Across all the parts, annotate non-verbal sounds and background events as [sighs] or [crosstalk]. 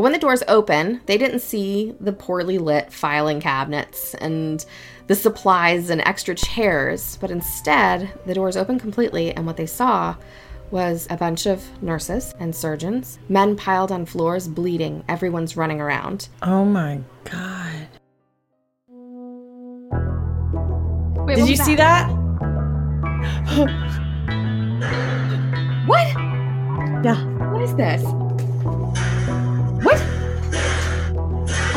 But when the doors open, they didn't see the poorly lit filing cabinets and the supplies and extra chairs, but instead, the doors opened completely, and what they saw was a bunch of nurses and surgeons, men piled on floors bleeding, everyone's running around. Oh my god. Wait, Did you see that? What? [gasps] Yeah. What is this?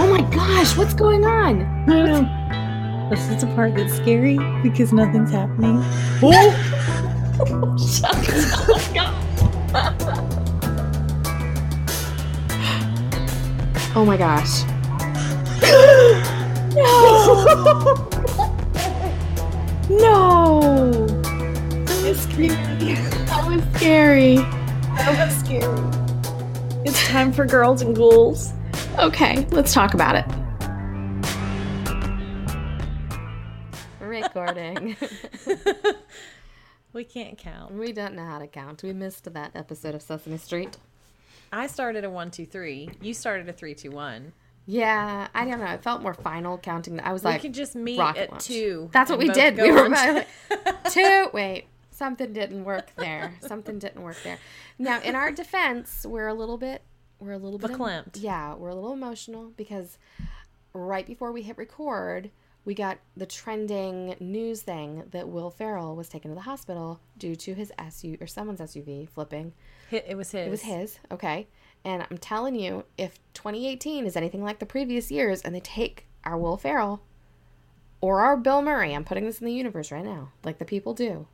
Oh my gosh, what's going on? I know. This is the part that's scary because nothing's happening. Oh! [laughs] Oh my gosh. [gasps] [laughs] no! That was scary. That was scary. That was scary. It's time for girls and ghouls. Okay, let's talk about it. Recording. [laughs] we can't count. we don't know how to count. We missed that episode of Sesame Street. I started a one, two, three. You started a three, two, one. Yeah, I don't know. It felt more final counting. I was We like, we could just meet at launch. two. That's what we did. We were about like, [laughs] two. [laughs] Wait, something didn't work there. Something didn't work there. Now, in our defense, we're a little bit, we're a little bit Verklempt. Yeah, we're a little emotional because right before we hit record, we got the trending news thing that Will Ferrell was taken to the hospital due to his SUV or someone's SUV flipping. It was his. It was his, okay. And I'm telling you, if 2018 is anything like the previous years, and they take our Will Ferrell or our Bill Murray, I'm putting this in the universe right now, like the people do.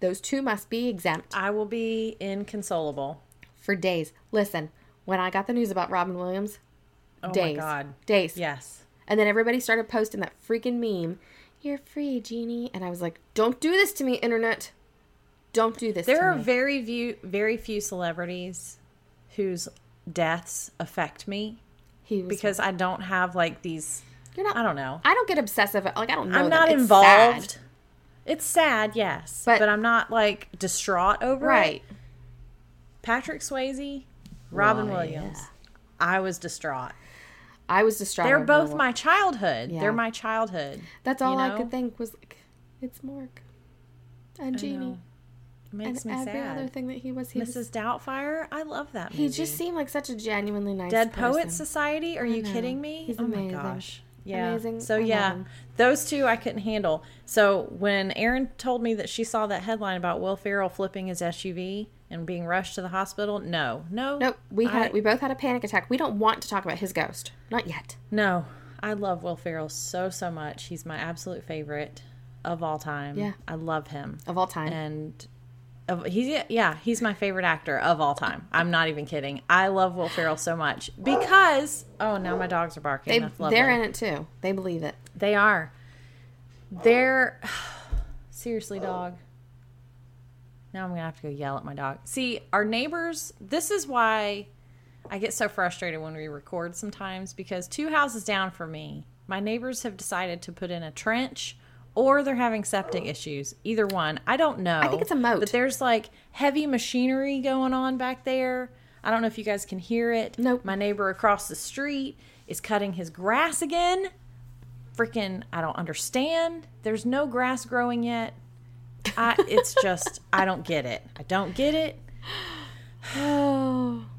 Those two must be exempt I will be inconsolable. For days. Listen, when I got the news about Robin Williams, Oh days, my god. days, Yes. and then everybody started posting that freaking meme. You're free, Genie, and I was like, "Don't do this to me, internet. Don't do this." There to are me. very few, very few celebrities whose deaths affect me because I don't have like these. you're not. I don't know. I don't get obsessive. Like I don't know. I'm them. not It's involved. sad. It's sad, yes, But- but, I'm not like distraught over it. Right. it. Patrick Swayze, oh, Robin Well, Williams. yeah. I was distraught. I was distraught. They're both my childhood. Yeah. They're my childhood. That's all you I could think was like, it's Mork and Jeannie know. Makes and me every other thing that he was. He Mrs. was, Doubtfire, I love that movie. he just seemed like such a genuinely nice. Dead person. Poets Society? Are you kidding me? He's oh amazing. my gosh. Yeah. Amazing. So yeah, those two I couldn't handle. So when Erin told me that she saw that headline about Will Ferrell flipping his SUV and being rushed to the hospital, no, no, no. We had I- we both had a panic attack. We don't want to talk about his ghost. Not yet. no. I love Will Ferrell so so much. He's my absolute favorite of all time. Yeah. I love him. Of all time. and of, he's yeah he's my favorite actor of all time i'm not even kidding i love will ferrell so much because oh now my dogs are barking They That's lovely. they're in it too. They believe it. they are they're [sighs] seriously dog now i'm gonna have to go yell at my dog see our neighbors this is why i get so frustrated when we record sometimes because two houses down from me my neighbors have decided to put in a trench or they're having septic issues either one i don't know i think it's a moat. but there's like heavy machinery going on back there i don't know if you guys can hear it Nope. my neighbor across the street is cutting his grass again freaking I don't understand. There's no grass growing yet. I it's just I don't get it. I don't get it. Oh. [sighs]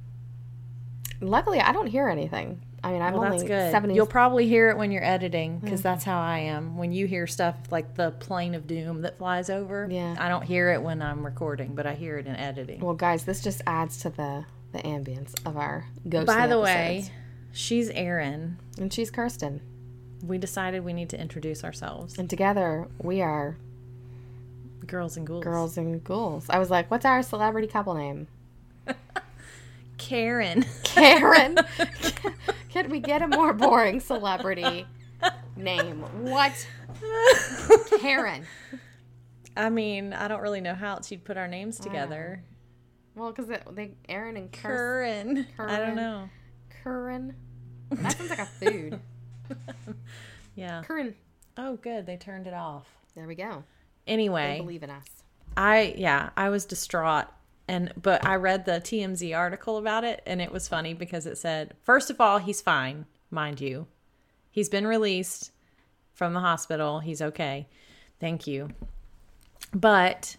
Luckily, I don't hear anything. I mean, I'm Well, only that's good. seventy. You'll probably hear it when you're editing because mm-hmm. that's how I am. When you hear stuff like the plane of doom that flies over, Yeah. I don't hear it when I'm recording, but I hear it in editing. well, guys, this just adds to the the ambience of our ghost. By the way, she's Erin. and she's Kirsten, We decided we need to introduce ourselves. and together we are Girls and ghouls. girls and ghouls. I was like, what's our celebrity couple name? [laughs] Karen. Karen. [laughs] [laughs] Can we get a more boring celebrity name? What? Karen. I mean, I don't really know how else you'd put our names together. Well, because they Erin and Karen. Karen. I don't know. Karen. That sounds like a food. Yeah. Karen. Oh, good. They turned it off. There we go. They Anyway, believe in us. I yeah, I was distraught And but I read the TMZ article about it and it was funny because it said, first of all, he's fine, mind you. He's been released from the hospital. He's okay. Thank you. But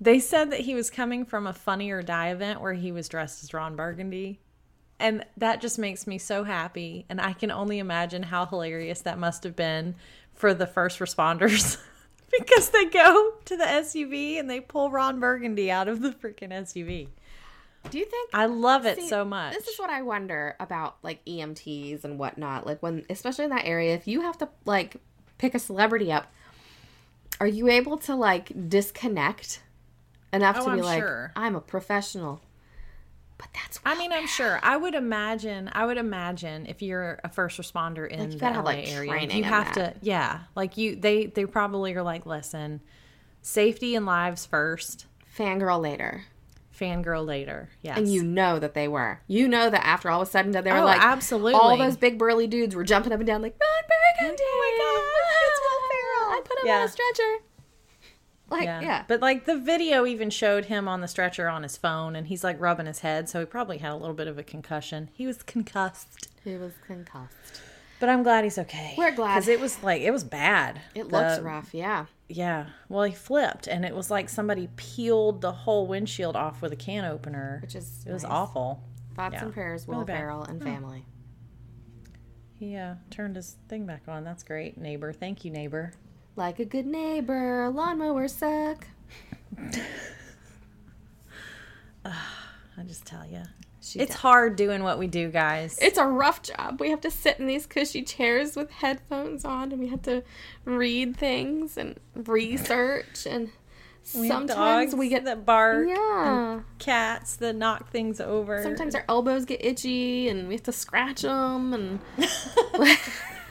they said that he was coming from a Funny or Die event where he was dressed as Ron Burgundy. And that just makes me so happy. And I can only imagine how hilarious that must have been for the first responders [laughs] [laughs] because they go to the SUV and they pull Ron Burgundy out of the freaking SUV. Do you think I love it See, so much. This is what I wonder about like EMTs and whatnot. Like when especially in that area, if you have to like pick a celebrity up, are you able to like disconnect enough Oh, to be I'm like, sure. I'm a professional? But that's I mean, I'm sure. I would imagine. I would imagine if you're a first responder in you the have, LA like, area, you have that. to. Yeah, like you. They they probably are like, listen, safety and lives first, fangirl later. fangirl later. Yes, And you know that they were. You know that after all of a sudden that they were Oh, like absolutely. all those big burly dudes were jumping up and down like Ron Burgundy. Oh my God, it's Will [laughs] Ferrell." I put him on a stretcher. Like Yeah. yeah. But like the video even showed him on the stretcher on his phone and he's like rubbing his head, so he probably had a little bit of a concussion. He was concussed. he was concussed. But I'm glad he's okay. We're glad. Because it was like, it was bad. It The- looks rough, yeah. Yeah. Well, he flipped and it was like somebody peeled the whole windshield off with a can opener. Which is It was awful. Thoughts Yeah. and prayers, Will Really and family. He uh, turned his thing back on. That's great, neighbor. Thank you, neighbor. Like a good neighbor, lawnmower suck. [sighs] I just tell you. She It's hard doing what we do, guys. It's a rough job. We have to sit in these cushy chairs with headphones on and we have to read things and research and We sometimes dogs we get that bark. yeah. Cats that knock things over. Sometimes our elbows get itchy and we have to scratch them and [laughs] [laughs]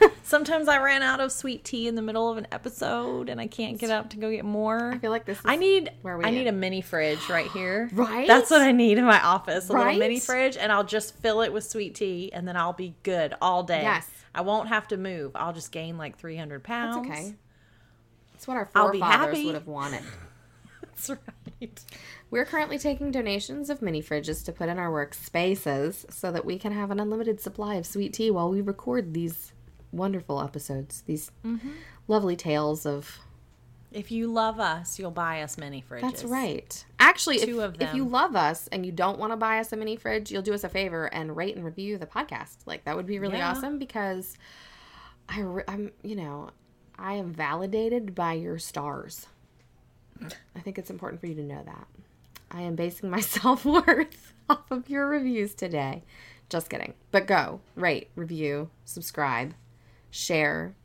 [laughs] Sometimes I ran out of sweet tea in the middle of an episode and I can't get up to go get more. I feel like this is I need where we I need at. a mini fridge right here. Right? That's what I need in my office. A Right? little mini fridge and I'll just fill it with sweet tea and then I'll be good all day. Yes. I won't have to move. I'll just gain like 300 That's pounds. okay. It's what our forefathers would have wanted. [laughs] That's right. We're currently taking donations of mini fridges to put in our workspaces so that we can have an unlimited supply of sweet tea while we record these wonderful episodes, these Mm-hmm. lovely tales of. If you love us, you'll buy us mini fridges. That's right. Actually, Two if, if you love us and you don't want to buy us a mini fridge, you'll do us a favor and rate and review the podcast. Like that would be really Yeah. awesome because I, I'm, you know, I am validated by your stars. I think it's important for you to know that. I am basing [laughs] my self worth off of your reviews today. Just kidding. But go, rate, review, subscribe, share,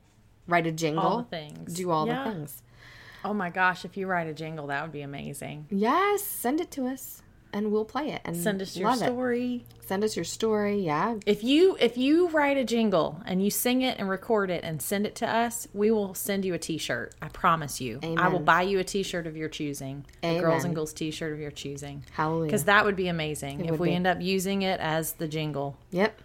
write a jingle, All the things. do all Yeah. the things. Oh my gosh, if you write a jingle, that would be amazing. Yes, send it to us and we'll play it and Send us your love it. story. Send us your story. Yeah. If you if you write a jingle and you sing it and record it and send it to us, we will send you a t-shirt. I promise you. I will buy you a t-shirt of your choosing. A girls and girls t-shirt of your choosing. Hallelujah. Because that would be amazing. if we be. end up using it as the jingle, Yep.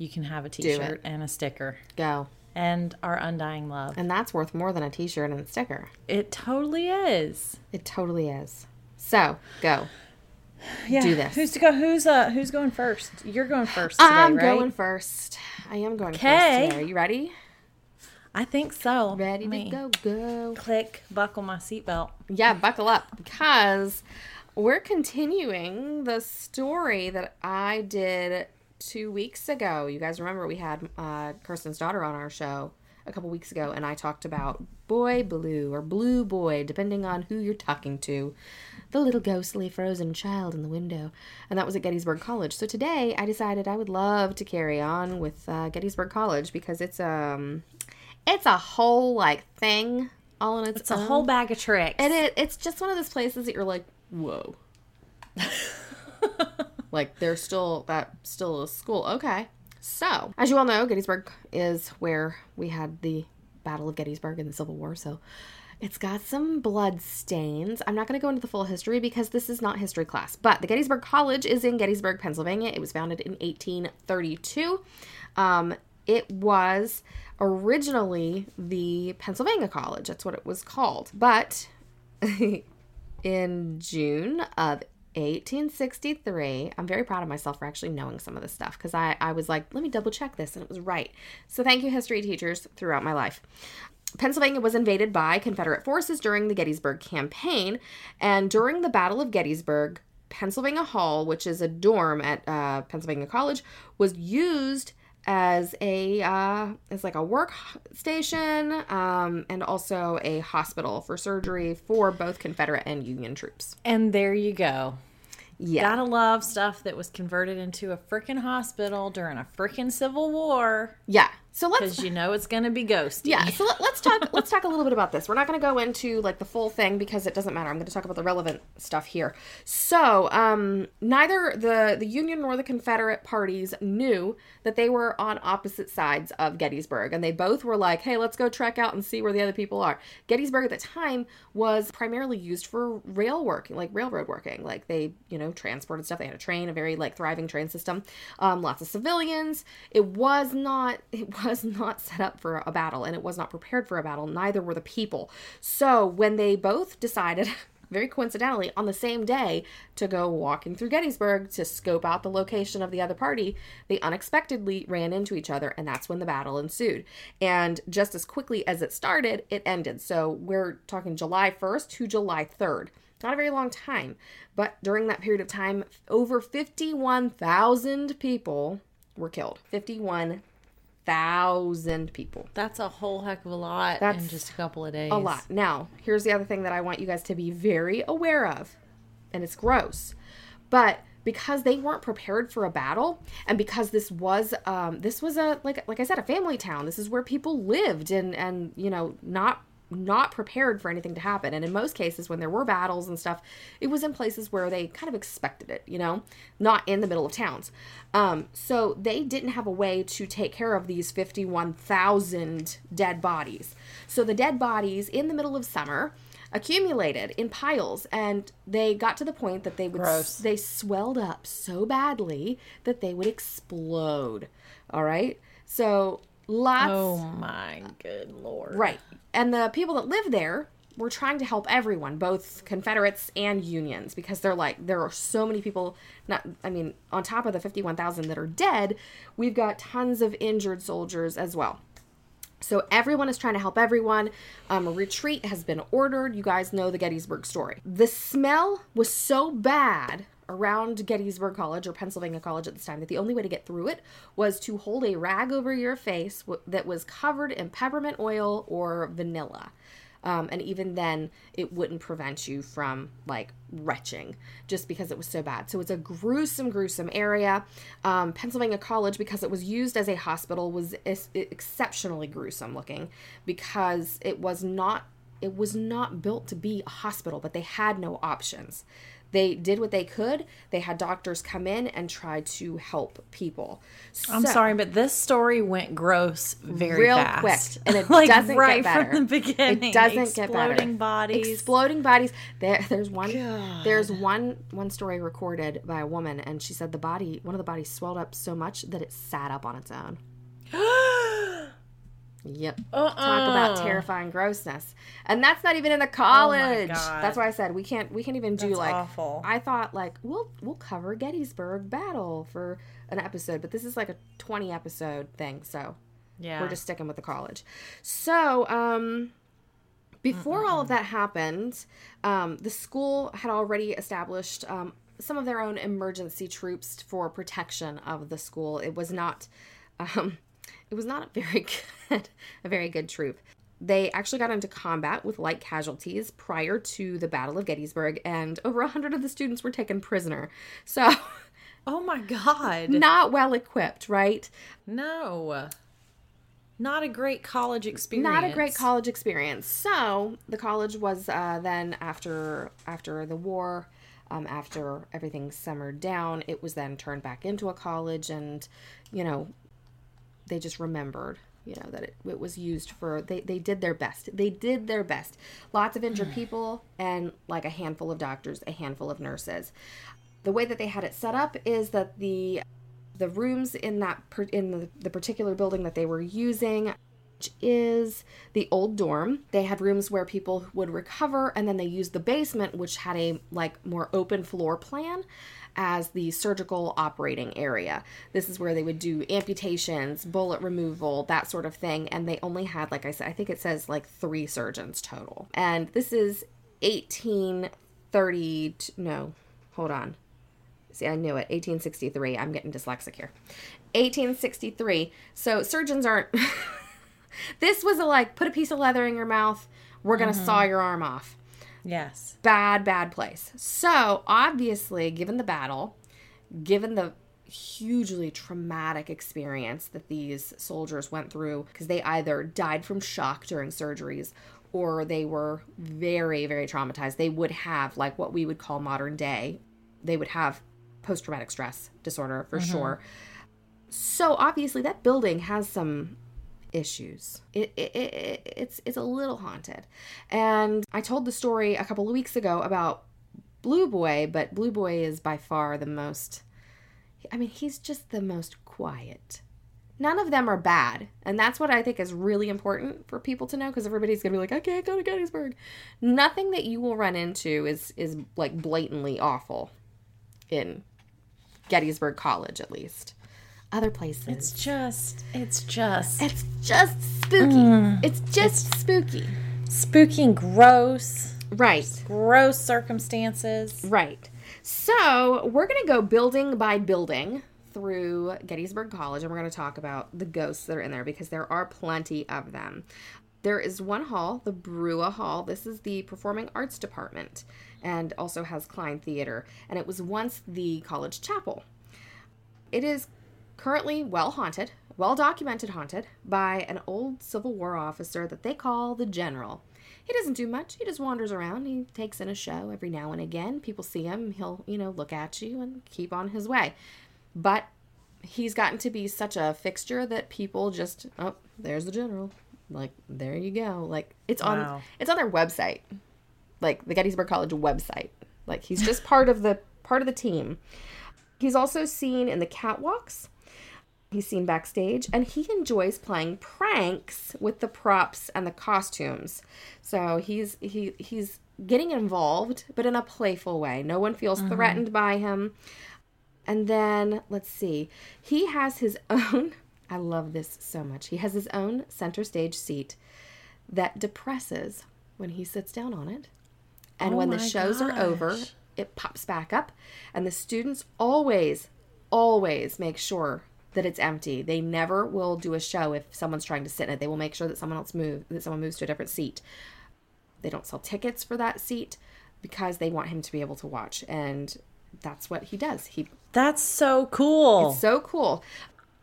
You can have a t-shirt and a sticker Go. and our undying love. And that's worth more than a t shirt and a sticker. It totally is. It totally is. So, go. Yeah. Do this. Who's to go? Who's uh who's going first? You're going first today, right? I'm right? going first. I am going Okay. first today. Are you ready? I think so. Ready to go, go. Click, buckle my seatbelt. Yeah, buckle up because we're continuing the story that I did two weeks ago. You guys remember we had uh, Kirsten's daughter on our show a couple weeks ago, and I talked about Boy Blue or Blue Boy, depending on who you're talking to. The little ghostly frozen child in the window. And that was at Gettysburg College. So today I decided I would love to carry on with uh, Gettysburg College because it's um it's a whole like thing all in its, It's a whole bag of tricks. And it, it's just one of those places that you're like, whoa. [laughs] like there's still that still a school. Okay. So, as you all know, Gettysburg is where we had the Battle of Gettysburg in the Civil War. So, it's got some blood stains. I'm not going to go into the full history because this is not history class. But the Gettysburg College is in Gettysburg, Pennsylvania. It was founded in 1832. Um, it was originally the Pennsylvania College. That's what it was called. But [laughs] in June of 1863. I'm very proud of myself for actually knowing some of this stuff because I, I was like, let me double check this, and it was right. So thank you, history teachers, throughout my life. Pennsylvania was invaded by Confederate forces during the Gettysburg campaign, and during the Battle of Gettysburg, Pennsylvania Hall, which is a dorm at uh, Pennsylvania College, was used as a uh, as like a work station um, and also a hospital for surgery for both Confederate and Union troops. And there you go. Yeah, Gotta love stuff that was converted into a freaking hospital during a freaking Civil War yeah. So let's because you know it's gonna be ghosty. Yeah, so let, us talk. [laughs] Let's talk a little bit about this. We're not going to go into like the full thing because it doesn't matter. I'm going to talk about the relevant stuff here. So, um, neither the the Union nor the Confederate parties knew that they were on opposite sides of Gettysburg, and they both were like, "Hey, let's go trek out and see where the other people are." Gettysburg at the time was primarily used for rail working, like railroad working. Like they, you know, transported stuff. They had a train, a very like thriving train system. Um, lots of civilians. It was not. It was not set up for a battle and it was not prepared for a battle. Neither were the people. So when they both decided, [laughs] very coincidentally, on the same day to go walking through Gettysburg to scope out the location of the other party, they unexpectedly ran into each other and that's when the battle ensued. And just as quickly as it started, it ended. So we're talking July 1st to July 3rd not a very long time, but during that period of time, over 51,000 people were killed. 51,000 people. That's a whole heck of a lot in just a couple of days. A lot. Now, here's the other thing that I want you guys to be very aware of, and it's gross, but because they weren't prepared for a battle, and because this was um, this was a like like I said a family town. This is where people lived, and and you know not not prepared for anything to happen. And in most cases, when there were battles and stuff, it was in places where they kind of expected it, you know, not in the middle of towns. Um, so they didn't have a way to take care of these 51,000 dead bodies. So the dead bodies in the middle of summer accumulated in piles and they got to the point that they would Gross. they swelled up so badly that they would explode all right so lots Oh my good lord. Right. And the people that live there were trying to help everyone, both Confederates and Unions, because they're like, there are so many people, not, I mean, on top of the 51,000 that are dead, we've got tons of injured soldiers as well. So everyone is trying to help everyone. Um, a retreat has been ordered. You guys know the Gettysburg story. The smell was so bad around Gettysburg College or Pennsylvania College at this time that the only way to get through it was to hold a rag over your face w- that was covered in peppermint oil or vanilla. Um, and even then, it wouldn't prevent you from like retching just because it was so bad. So it's a gruesome, gruesome area. Um, Pennsylvania College, because it was used as a hospital, was exceptionally gruesome looking because it was not it was not built to be a hospital, but they had no options. They did what they could. They had doctors come in and try to help people. I'm sorry, but this story went gross very real fast. quick, and it [laughs] like doesn't right get better. from the beginning. It doesn't get better. Exploding bodies. Exploding bodies. There, there's one. God. There's one one story recorded by a woman, and she said the body, one of the bodies, swelled up so much that it sat up on its own. [gasps] Yep. Uh-uh. Talk about terrifying grossness, and that's not even in the college. God. That's why I said we can't we can't even do That's like. awful. I thought like we'll we'll cover Gettysburg battle for an episode, but this is like a 20 episode thing, so Yeah. we're just sticking with the college. So, um, before all of that happened, um, the school had already established um, some of their own emergency troops for protection of the school. It was not, [laughs] um, it was not a very [laughs] good, a very good troop. They actually got into combat with light casualties prior to the Battle of Gettysburg, and over a hundred of the students were taken prisoner. So, oh my god. not well equipped, right? No. Not a great college experience. not a great college experience. So the college was uh, then after after the war, um, after everything simmered down, it was then turned back into a college, and you know, they just remembered. You know that it, it was used for they, they did their best. They did their best. Lots of injured hmm. people and like a handful of doctors, a handful of nurses. The way that they had it set up is that the the rooms in that per, in the, the particular building that they were using which is the old dorm. They had rooms where people would recover, and then they used the basement, which had a like more open floor plan as the surgical operating area. This is where they would do amputations, bullet removal, that sort of thing. And they only had, like I said, I think it says like three surgeons total. And this is 1830, no, hold on. See, I knew it. 1863. I'm getting dyslexic here. 1863. So surgeons aren't. [laughs] this was a like, put a piece of leather in your mouth. We're going to mm-hmm. saw your arm off. Yes. Bad, bad place. So, obviously, given the battle, given the hugely traumatic experience that these soldiers went through, because they either died from shock during surgeries or they were very, very traumatized, they would have, like what we would call modern day, they would have post traumatic stress disorder for mm-hmm. sure. So, obviously, that building has some issues. It, it, it, it's it's a little haunted. And I told the story a couple of weeks ago about Blue Boy, but Blue Boy is by far the most I mean, he's just the most quiet. None of them are bad. And that's what I think is really important for people to know because everybody's going to be like, I can't go to Gettysburg. Nothing that you will run into is is like blatantly awful in Gettysburg College at least other places. It's just, it's just, it's just spooky. Mm, it's just it's spooky. Spooky and gross. Right. Gross circumstances. Right. So we're going to go building by building through Gettysburg College and we're going to talk about the ghosts that are in there because there are plenty of them. There is one hall, the Brua Hall. This is the Performing Arts Department and also has Kline Theater. And it was once the college chapel. It is currently well haunted, well documented haunted, by an old Civil War officer that they call the General. He doesn't do much. He just wanders around. He takes in a show every now and again. People see him. He'll, you know, look at you and keep on his way. But he's gotten to be such a fixture that people just, oh, there's the general. Like, there you go. Like, it's on wow. it's on their website. Like the Gettysburg College website. Like he's just part of the part of the team. He's also seen in the catwalks He's seen backstage and he enjoys playing pranks with the props and the costumes. So he's he he's getting involved but in a playful way. No one feels mm-hmm. threatened by him. And then let's see. He has his [laughs] own I love this so much. He has his own center stage seat that depresses when he sits down on it. And oh when the shows gosh. are over, it pops back up and the students always always make sure that it's empty. They never will do a show if someone's trying to sit in it. They will make sure that someone else move that someone moves to a different seat. They don't sell tickets for that seat because they want him to be able to watch and that's what he does. He That's so cool. It's so cool.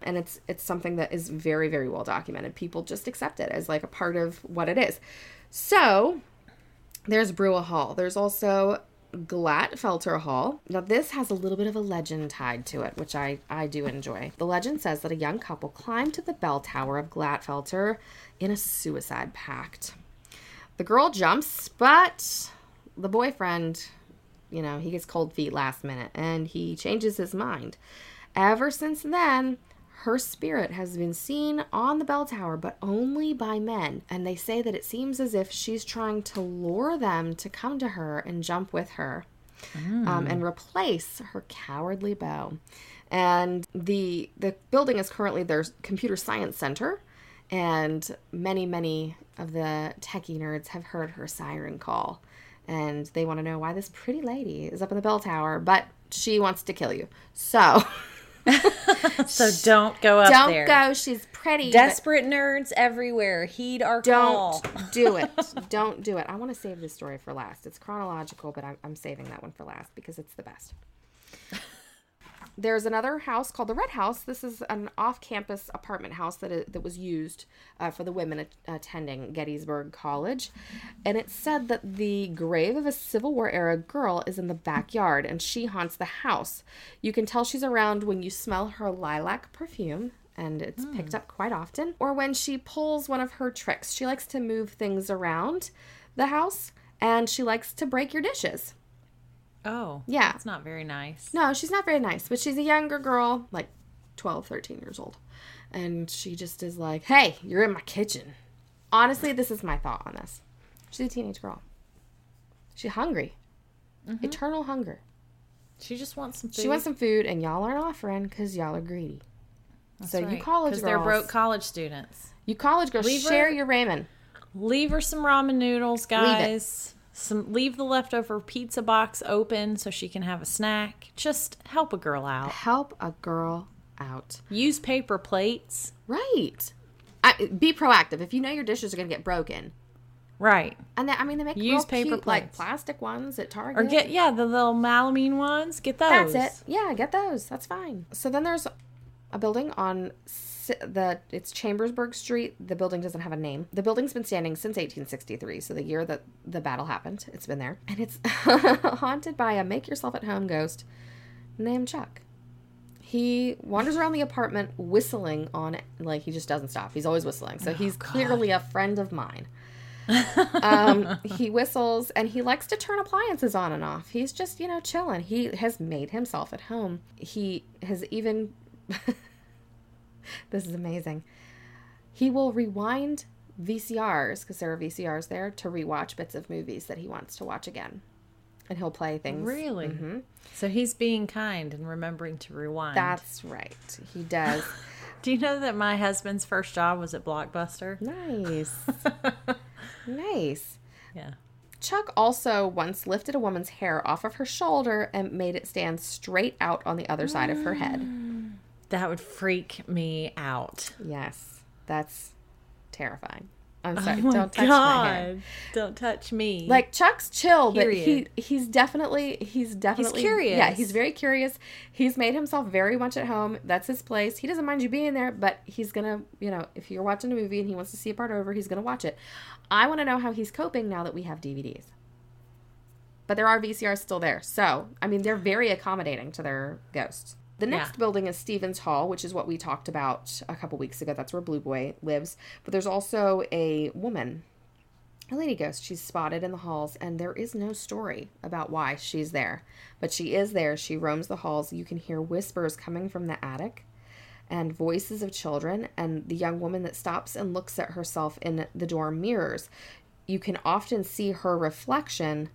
And it's it's something that is very very well documented. People just accept it as like a part of what it is. So, there's Brua Hall. There's also Glatfelter Hall. Now, this has a little bit of a legend tied to it, which I, I do enjoy. The legend says that a young couple climbed to the bell tower of Glatfelter in a suicide pact. The girl jumps, but the boyfriend, you know, he gets cold feet last minute and he changes his mind. Ever since then, her spirit has been seen on the bell tower, but only by men. And they say that it seems as if she's trying to lure them to come to her and jump with her mm. um, and replace her cowardly bow. And the the building is currently their computer science center, and many many of the techie nerds have heard her siren call, and they want to know why this pretty lady is up in the bell tower, but she wants to kill you. So. [laughs] [laughs] so don't go up don't there. Don't go. She's pretty. Desperate nerds everywhere. Heed our don't call. do it. [laughs] Don't do it. I want to save this story for last. It's chronological, but I'm, I'm saving that one for last because it's the best. There's another house called the Red House. This is an off-campus apartment house that is, that was used uh, for the women attending Gettysburg College, and it said that the grave of a Civil War era girl is in the backyard, and she haunts the house. You can tell she's around when you smell her lilac perfume, and it's mm. picked up quite often, or when she pulls one of her tricks. She likes to move things around the house, and she likes to break your dishes. Oh. Yeah. It's not very nice. No, she's not very nice, but she's a younger girl, like 12, 13 years old. And she just is like, hey, you're in my kitchen. Honestly, this is my thought on this. She's a teenage girl. She's hungry. Mm-hmm. Eternal hunger. She just wants some food. She wants some food, and y'all aren't offering because y'all are greedy. so you college girls, Because they're broke college students. you college girls, Leave her- share your ramen. Leave her some ramen noodles, guys. Some leave the leftover pizza box open so she can have a snack. Just help a girl out. Help a girl out. Use paper plates. Right. I, be proactive. If you know your dishes are going to get broken, Right. and then, I mean, they make Use paper cute, like plastic ones at Target. Or get yeah, the little melamine ones. Get those. That's it. Yeah, get those. That's fine. So then there's a building on the it's Chambersburg Street. The building doesn't have a name. The building's been standing since 1863, so the year that the battle happened. It's been there, and it's [laughs] haunted by a make yourself at home ghost named Chuck. He wanders around the apartment whistling on it, like he just doesn't stop. He's always whistling. So he's clearly a friend of mine. [laughs] um, he whistles and he likes to turn appliances on and off. He's just, you know, chilling. He has made himself at home. He has even. [laughs] [laughs] this is amazing. He will rewind VCRs, because there are VCRs there, to rewatch bits of movies that he wants to watch again. And he'll play things. Really? Mm-hmm. So he's being kind and remembering to rewind. That's right. He does. [laughs] Do you know that my husband's first job was at Blockbuster? nice. [laughs] nice. Yeah. Chuck also once lifted a woman's hair off of her shoulder and made it stand straight out on the other side of her head. Mm. That would freak me out. Yes, that's terrifying. I'm oh sorry, Oh don't touch my hair. Don't touch me. Like Chuck's chill, but he he's definitely he's definitely curious. Yeah, he's very curious. He's made himself very much at home. That's his place. He doesn't mind you being there, but he's gonna, you know, if you're watching a movie and he wants to see a part over, he's gonna watch it. I want to know how he's coping now that we have DVDs. But there are VCRs still there, so I mean they're very accommodating to their ghosts. The next Yeah. building is Stevens Hall, which is what we talked about a couple weeks ago. That's where Blue Boy lives. But there's also a woman a lady ghost. She's spotted in the halls, and there is no story about why she's there. But she is there. She roams the halls. You can hear whispers coming from the attic and voices of children, and the young woman that stops and looks at herself in the dorm mirrors. You can often see her reflection,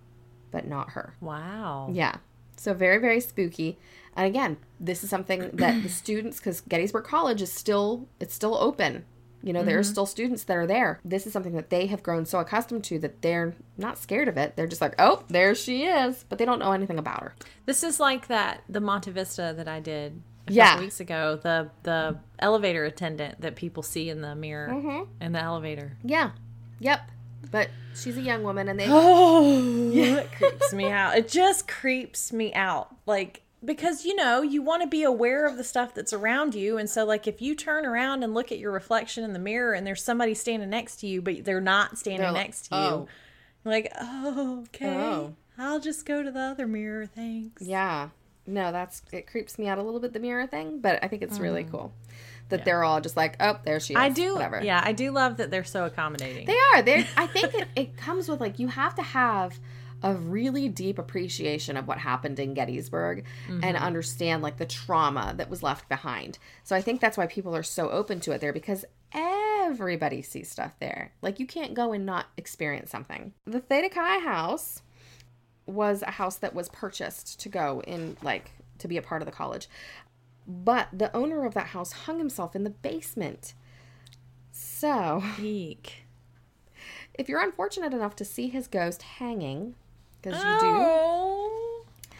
but not her. wow. Yeah. So very, very spooky. And again, this is something that the [clears throat] students, because Gettysburg College is still, it's still open. You know, there are still students that are there. This is something that they have grown so accustomed to that they're not scared of it. They're just like, oh, there she is. But they don't know anything about her. This is like that the Monte Vista that I did a Yeah. couple weeks ago. The the elevator attendant that people see in the mirror Mm-hmm. in the elevator. Yeah. Yep. But she's a young woman and they, Oh, [gasps] yeah. it creeps me out. It just creeps me out. Like because you know you want to be aware of the stuff that's around you, and so like if you turn around and look at your reflection in the mirror, and there's somebody standing next to you, but they're not standing They're like, next to you, "Oh." you're like oh okay, Oh. I'll just go to the other mirror. Thanks. yeah. No, that's, it creeps me out a little bit, the mirror thing, but I think it's really mm. cool that they're all just like, oh, there she is. I do. Whatever. Yeah, I do love that they're so accommodating. They are. They I think [laughs] it, it comes with like you have to have a really deep appreciation of what happened in Gettysburg and mm-hmm. understand like the trauma that was left behind. So I think that's why people are so open to it there because everybody sees stuff there. Like you can't go and not experience something. The Theta Chi house was a house that was purchased to go in like to be a part of the college. But the owner of that house hung himself in the basement. So, Eek. if you're unfortunate enough to see his ghost hanging, because you Oh. do,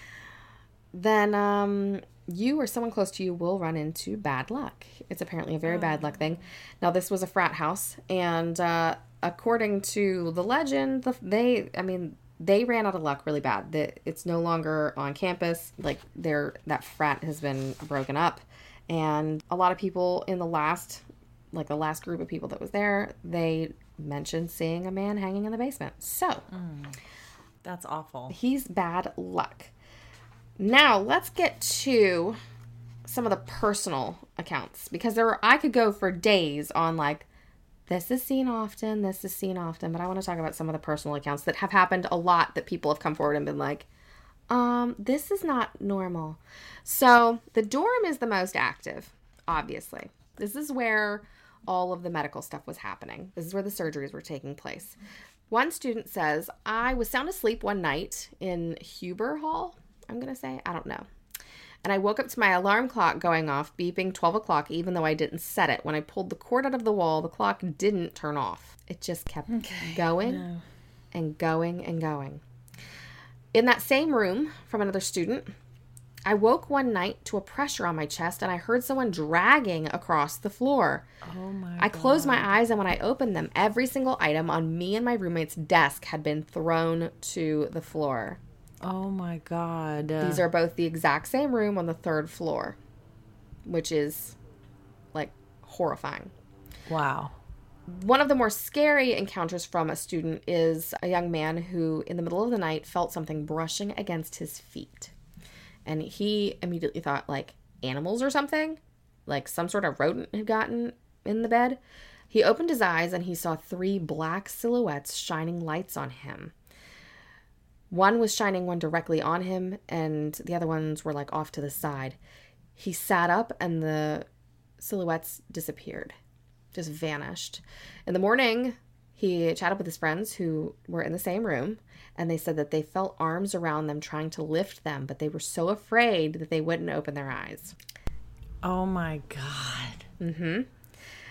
then um, you or someone close to you will run into bad luck. It's apparently a very bad luck thing. Now, this was a frat house, and uh, according to the legend, the, they, I mean, they ran out of luck really bad. The, it's no longer on campus. Like, their that frat has been broken up, and a lot of people in the last, like the last group of people that was there, they mentioned seeing a man hanging in the basement. So mm, That's awful. he's bad luck. Now let's get to some of the personal accounts because there are, I could go for days on like this is seen often, this is seen often, but I want to talk about some of the personal accounts that have happened a lot that people have come forward and been like, um, this is not normal. So the dorm is the most active obviously. This is where all of the medical stuff was happening. This is where the surgeries were taking place. One student says, I was sound asleep one night in Huber Hall, I'm going to say. I don't know. And I woke up to my alarm clock going off, beeping 12 o'clock, even though I didn't set it. When I pulled the cord out of the wall, the clock didn't turn off. It just kept okay, going no. and going and going. In that same room from another student, I woke one night to a pressure on my chest and I heard someone dragging across the floor. Oh my I closed my eyes and when I opened them, every single item on me and my roommate's desk had been thrown to the floor. Oh my god. These are both the exact same room on the third floor, which is like horrifying. Wow. One of the more scary encounters from a student is a young man who, in the middle of the night, felt something brushing against his feet. And he immediately thought, like, animals or something? Like some sort of rodent had gotten in the bed. He opened his eyes and he saw three black silhouettes shining lights on him. One was shining one directly on him, and the other ones were like off to the side. He sat up, and the silhouettes disappeared, just vanished. In the morning, he chatted with his friends who were in the same room, and they said that they felt arms around them trying to lift them, but they were so afraid that they wouldn't open their eyes. Oh my God. Mm hmm.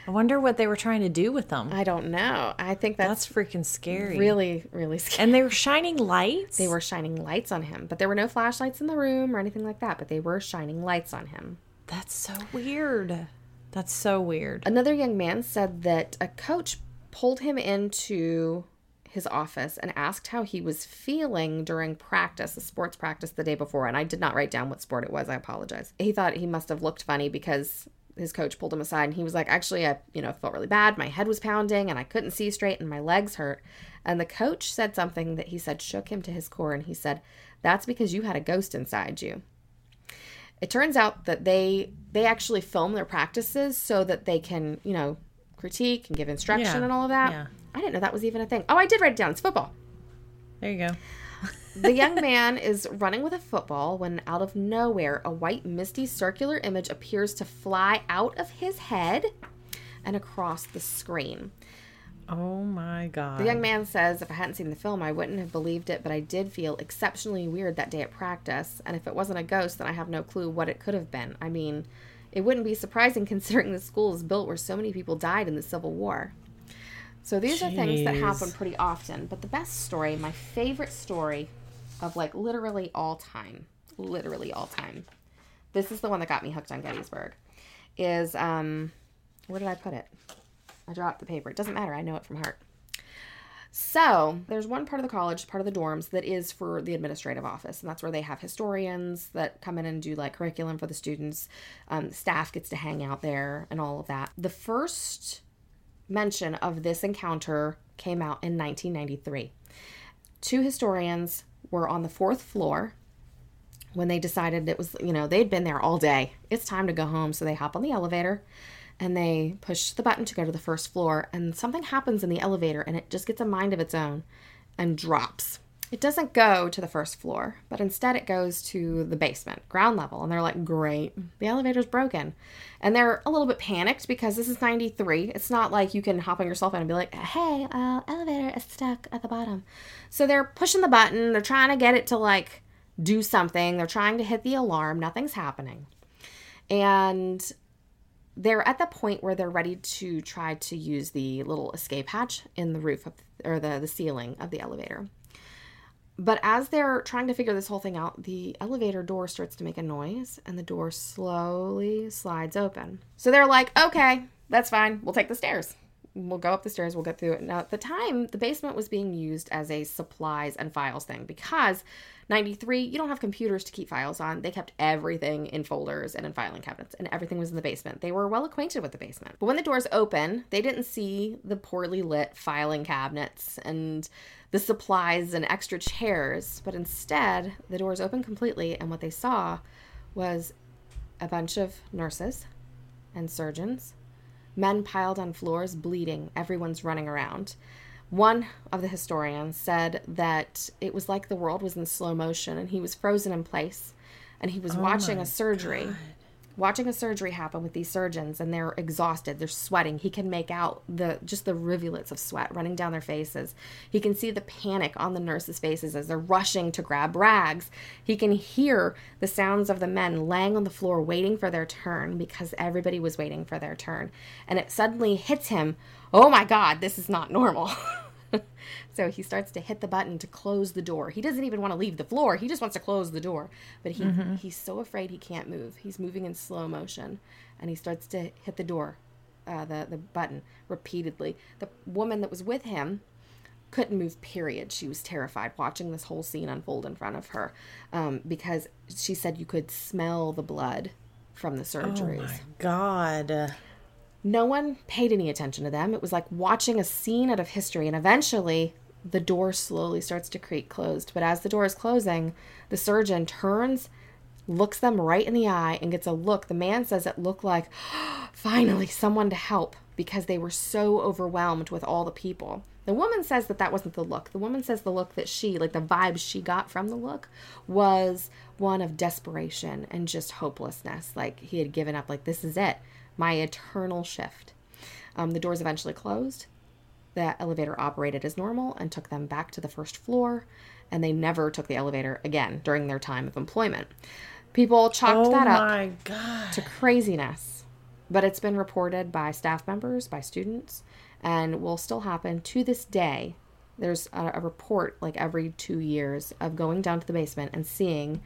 I wonder what they were trying to do with them. I don't know. I think that's, that's freaking scary. Really, really scary. And they were shining lights? They were shining lights on him, but there were no flashlights in the room or anything like that, but they were shining lights on him. That's so weird. That's so weird. Another young man said that a coach pulled him into his office and asked how he was feeling during practice, a sports practice the day before. And I did not write down what sport it was. I apologize. He thought he must have looked funny because his coach pulled him aside and he was like, Actually, I, you know, felt really bad. My head was pounding and I couldn't see straight and my legs hurt. And the coach said something that he said shook him to his core. And he said, That's because you had a ghost inside you. It turns out that they they actually film their practices so that they can, you know, critique and give instruction yeah. and all of that. Yeah. I didn't know that was even a thing. Oh, I did write it down. It's football. There you go the young man is running with a football when out of nowhere a white misty circular image appears to fly out of his head and across the screen. Oh my god. The young man says if I hadn't seen the film I wouldn't have believed it, but I did feel exceptionally weird that day at practice, and if it wasn't a ghost then I have no clue what it could have been. I mean, it wouldn't be surprising [laughs] considering the school is built where so many people died in the Civil War. So these Jeez. are things that happen pretty often. But the best story, my favorite story of like literally all time, literally all time. This is the one that got me hooked on Gettysburg. Is um, where did I put it? I dropped the paper. It doesn't matter. I know it from heart. So there's one part of the college, part of the dorms, that is for the administrative office, and that's where they have historians that come in and do like curriculum for the students. Um, staff gets to hang out there and all of that. The first mention of this encounter came out in 1993. Two historians were on the fourth floor when they decided it was, you know, they'd been there all day. It's time to go home. So they hop on the elevator and they push the button to go to the first floor. And something happens in the elevator and it just gets a mind of its own and drops. It doesn't go to the first floor, but instead it goes to the basement, ground level. And they're like, great, the elevator's broken. And they're a little bit panicked because this is 93. It's not like you can hop on your cell phone and be like, hey, uh, elevator is stuck at the bottom. So they're pushing the button, they're trying to get it to like do something, they're trying to hit the alarm, nothing's happening. And they're at the point where they're ready to try to use the little escape hatch in the roof of, or the, the ceiling of the elevator. But as they're trying to figure this whole thing out, the elevator door starts to make a noise and the door slowly slides open. So they're like, okay, that's fine. We'll take the stairs. We'll go up the stairs. We'll get through it. Now, at the time, the basement was being used as a supplies and files thing because 93, you don't have computers to keep files on. They kept everything in folders and in filing cabinets, and everything was in the basement. They were well acquainted with the basement. But when the doors open, they didn't see the poorly lit filing cabinets and the supplies and extra chairs, but instead, the doors opened completely, and what they saw was a bunch of nurses and surgeons, men piled on floors, bleeding, everyone's running around. One of the historians said that it was like the world was in slow motion and he was frozen in place and he was oh watching a surgery. God. Watching a surgery happen with these surgeons and they're exhausted they're sweating he can make out the just the rivulets of sweat running down their faces. He can see the panic on the nurses faces as they're rushing to grab rags. He can hear the sounds of the men laying on the floor waiting for their turn because everybody was waiting for their turn. And it suddenly hits him oh my god this is not normal [laughs] [laughs] so he starts to hit the button to close the door. He doesn't even want to leave the floor. He just wants to close the door. But he mm-hmm. he's so afraid he can't move. He's moving in slow motion, and he starts to hit the door, uh, the the button repeatedly. The woman that was with him couldn't move. Period. She was terrified watching this whole scene unfold in front of her, um, because she said you could smell the blood from the surgeries. Oh my god. No one paid any attention to them. It was like watching a scene out of history, and eventually the door slowly starts to creak closed. But as the door is closing, the surgeon turns, looks them right in the eye, and gets a look. The man says it looked like [gasps] finally someone to help because they were so overwhelmed with all the people. The woman says that that wasn't the look. The woman says the look that she, like the vibes she got from the look, was one of desperation and just hopelessness. Like he had given up, like, this is it, my eternal shift. Um, the doors eventually closed. The elevator operated as normal and took them back to the first floor, and they never took the elevator again during their time of employment. People chalked oh that up to craziness, but it's been reported by staff members, by students, and will still happen to this day. There's a, a report like every two years of going down to the basement and seeing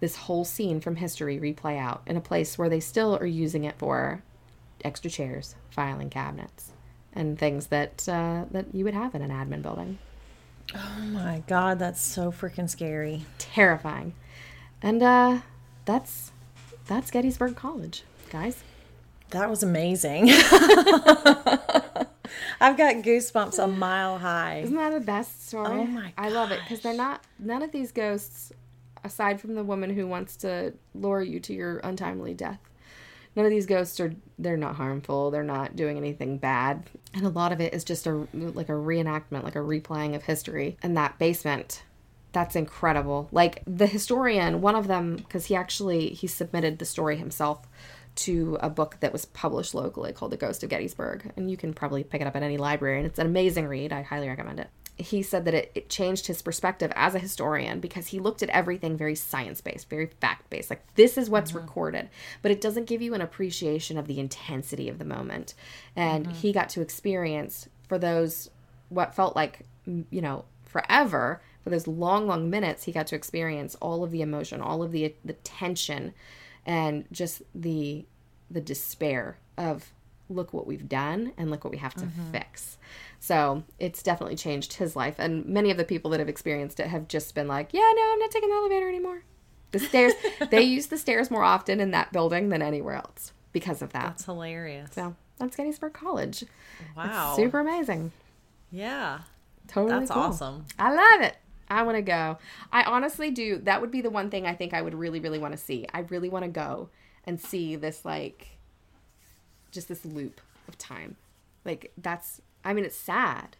this whole scene from history replay out in a place where they still are using it for extra chairs, filing cabinets, and things that uh, that you would have in an admin building. Oh my god, that's so freaking scary. Terrifying. And uh that's that's Gettysburg College, guys. That was amazing. [laughs] I've got goosebumps a mile high. Isn't that the best story? Oh my! Gosh. I love it because they're not. None of these ghosts, aside from the woman who wants to lure you to your untimely death, none of these ghosts are they're not harmful. They're not doing anything bad. And a lot of it is just a like a reenactment like a replaying of history. And that basement that's incredible. Like the historian one of them because he actually he submitted the story himself to a book that was published locally called the ghost of gettysburg. And you can probably pick it up at any library. And it's an amazing read. I highly recommend it he said that it, it changed his perspective as a historian because he looked at everything very science based, very fact based. Like, this is what's mm-hmm. recorded, but it doesn't give you an appreciation of the intensity of the moment. And mm-hmm. he got to experience for those, what felt like, you know, forever, for those long, long minutes, he got to experience all of the emotion, all of the, the tension, and just the, the despair of look what we've done and look what we have to mm-hmm. fix. So it's definitely changed his life. And many of the people that have experienced it have just been like, yeah, no, I'm not taking the elevator anymore. The stairs, [laughs] they use the stairs more often in that building than anywhere else because of that. That's hilarious. So that's Gettysburg College. Wow. It's super amazing. Yeah. Totally. That's cool. awesome. I love it. I want to go. I honestly do. That would be the one thing I think I would really, really want to see. I really want to go and see this, like, just this loop of time. Like, that's I mean, it's sad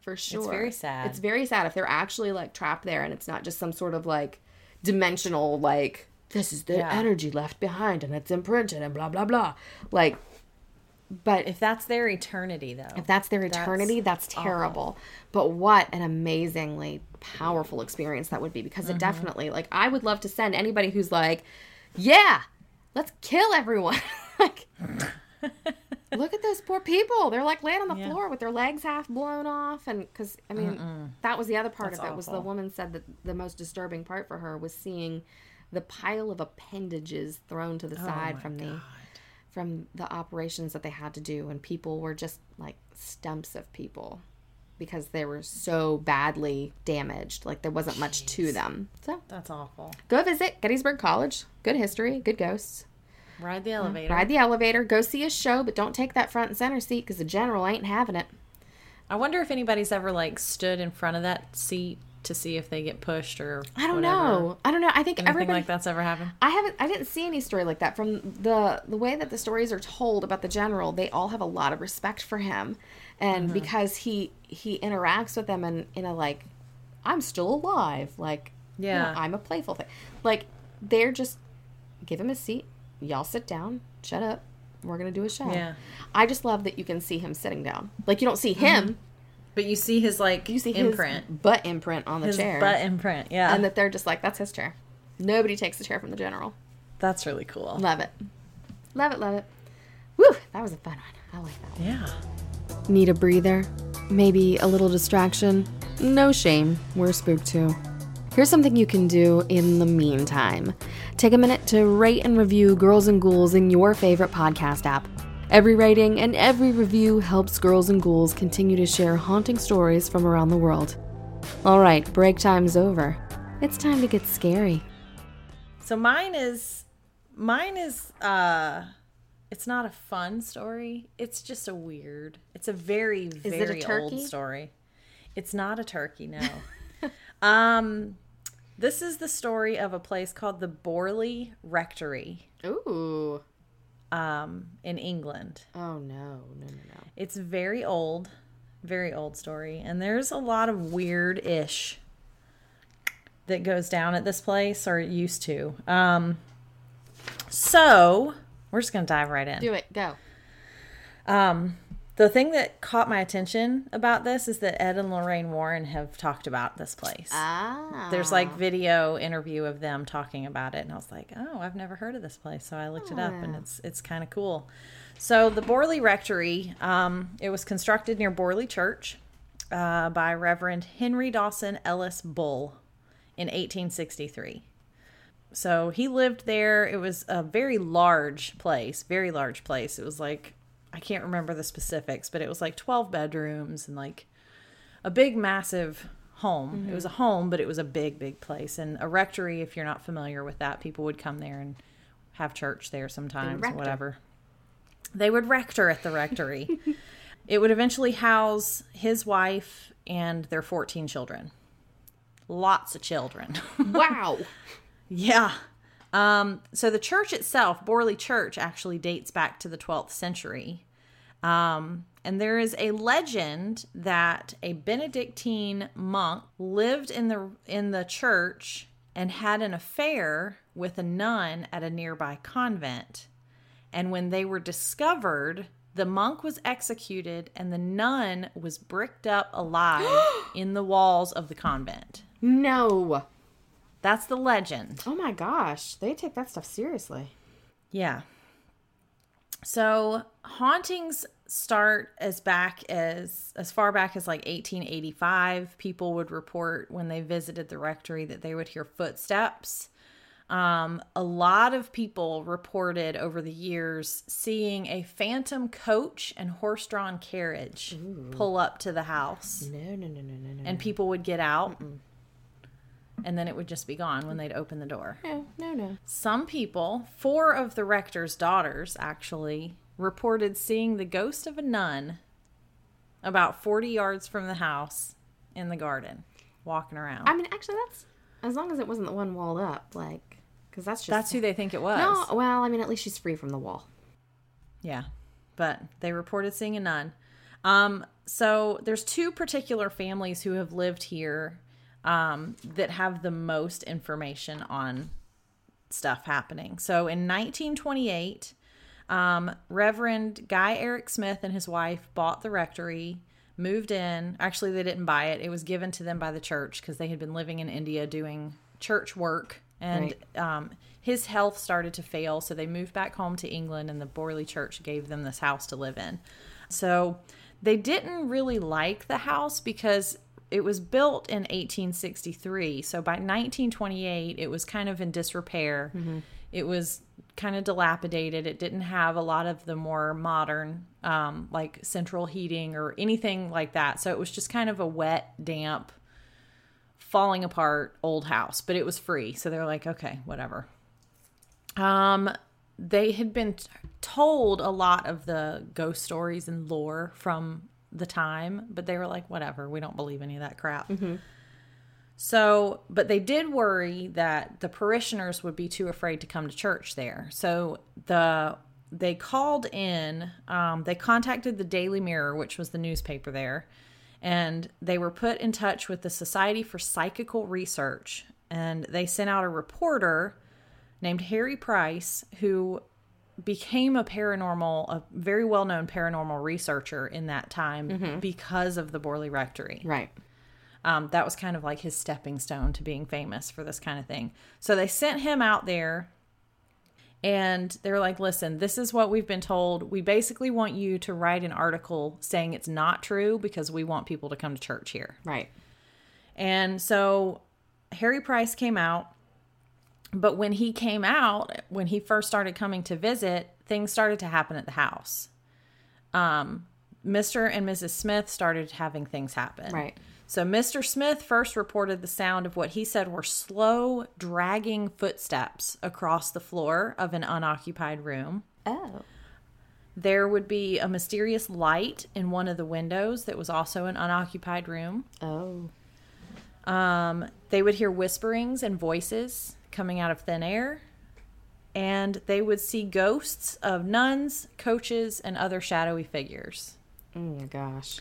for sure. It's very sad. It's very sad if they're actually like trapped there and it's not just some sort of like dimensional, like, this is the yeah. energy left behind and it's imprinted and blah, blah, blah. Like, but if that's their eternity, though, if that's their eternity, that's, that's terrible. Awful. But what an amazingly powerful experience that would be because mm-hmm. it definitely, like, I would love to send anybody who's like, yeah, let's kill everyone. [laughs] like, [laughs] look at those poor people. They're like laying on the yeah. floor with their legs half blown off. And because, I mean, Mm-mm. that was the other part That's of it awful. was the woman said that the most disturbing part for her was seeing the pile of appendages thrown to the oh side from God. the from the operations that they had to do and people were just like stumps of people because they were so badly damaged like there wasn't Jeez. much to them so that's awful go visit gettysburg college good history good ghosts Ride the elevator. Ride the elevator. Go see a show, but don't take that front and center seat because the general ain't having it. I wonder if anybody's ever like stood in front of that seat to see if they get pushed or I don't whatever. know. I don't know. I think Anything everybody like that's ever happened. I haven't. I didn't see any story like that from the the way that the stories are told about the general. They all have a lot of respect for him, and mm-hmm. because he he interacts with them in in a like, I'm still alive. Like yeah, you know, I'm a playful thing. Like they're just give him a seat, y'all sit down, shut up. We're gonna do a show. Yeah. I just love that you can see him sitting down. Like you don't see mm-hmm. him, But you see his like you see imprint, his butt imprint on the his chair, butt imprint. Yeah, and that they're just like, that's his chair. Nobody takes the chair from the general. that's really cool. Love it, love it, love it. Woo, that was a fun one. I like that. One. Yeah. Need a breather? Maybe a little distraction? No shame, we're spooked too. Here's something you can do in the meantime. Take a minute to rate and review Girls and Ghouls in your favorite podcast app. Every rating and every review helps Girls and Ghouls continue to share haunting stories from around the world. All right, break time's over. It's time to get scary. So mine is mine is uh it's not a fun story. It's just a weird. It's a very it a very old story. It's not a turkey, no. [laughs] um this is the story of a place called the Borley Rectory Ooh. um in England. Oh no, no, no, no. It's very old, very old story, and there's a lot of weird ish that goes down at this place, or it used to. Um, so we're just gonna dive right in. Do it, go. Um, the thing that caught my attention about this is that Ed and Lorraine Warren have talked about this place. Ah. There's like video interview of them talking about it, and I was like, "Oh, I've never heard of this place." So I looked it up, and it's it's kind of cool. So the Borley Rectory, um, it was constructed near Borley Church uh, by Reverend Henry Dawson Ellis Bull in 1863. So he lived there. It was a very large place, very large place. It was like I can't remember the specifics, but it was like 12 bedrooms and like a big massive home. It mm-hmm. was a home, but it was a big big place. And a rectory, if you're not familiar with that, people would come there and have church there sometimes or whatever. They would rector at the rectory. [laughs] it would eventually house his wife and their 14 children. Lots of children. [laughs] Wow. Yeah. Um, so the church itself, Borley Church, actually dates back to the 12th century. Um, and there is a legend that a Benedictine monk lived in the in the church and had an affair with a nun at a nearby convent. And when they were discovered, the monk was executed and the nun was bricked up alive [gasps] in the walls of the convent. no. That's the legend. Oh my gosh, they take that stuff seriously. Yeah. So hauntings start as back as as far back as like 1885. People would report when they visited the rectory that they would hear footsteps. Um, a lot of people reported over the years seeing a phantom coach and horse-drawn carriage pull up to the house, No, no, no, no, no, no. and people would get out, and then it would just be gone when they'd open the door. No, no, no. Some people, four of the rector's daughters actually, reported seeing the ghost of a nun about 40 yards from the house in the garden walking around. I mean, actually, that's as long as it wasn't the one walled up, like, because that's just That's who they think it was. No, well, I mean, at least she's free from the wall. Yeah, but they reported seeing a nun. Um, so there's two particular families who have lived here um, that have the most information on stuff happening. So in 1928, um, Reverend Guy Eric Smith and his wife bought the rectory, moved in. Actually, they didn't buy it; it was given to them by the church because they had been living in India doing church work and um, his health started to fail, so they moved back home to England, and the Borley Church gave them this house to live in. So they didn't really like the house because it was built in 1863. So by 1928, it was kind of in disrepair. It was kind of dilapidated. It didn't have a lot of the more modern, um, like central heating or anything like that. So it was just kind of a wet, damp, falling apart old house, but it was free. So they're like, okay, whatever. Um, they had been t- told a lot of the ghost stories and lore from the time, but they were like, whatever, we don't believe any of that crap. So, but they did worry that the parishioners would be too afraid to come to church there. So the they called in, um, they contacted the Daily Mirror, which was the newspaper there, and they were put in touch with the Society for Psychical Research, and they sent out a reporter named Harry Price who became a paranormal, a very well known paranormal researcher in that time because of the Borley Rectory. Right. Um, that was kind of like his stepping stone to being famous for this kind of thing. So they sent him out there and they're like, listen, this is what we've been told. We basically want you to write an article saying it's not true because we want people to come to church here. Right. And so Harry Price came out. But when he came out, when he first started coming to visit, things started to happen at the house. Um, Mr. and Mrs. Smith started having things happen. Right. So Mr. Smith first reported the sound of what he said were slow, dragging footsteps across the floor of an unoccupied room. Oh. There would be a mysterious light in one of the windows that was also an unoccupied room. Oh. Um, they would hear whisperings and voices coming out of thin air. And they would see ghosts of nuns, coaches, and other shadowy figures. Oh my gosh.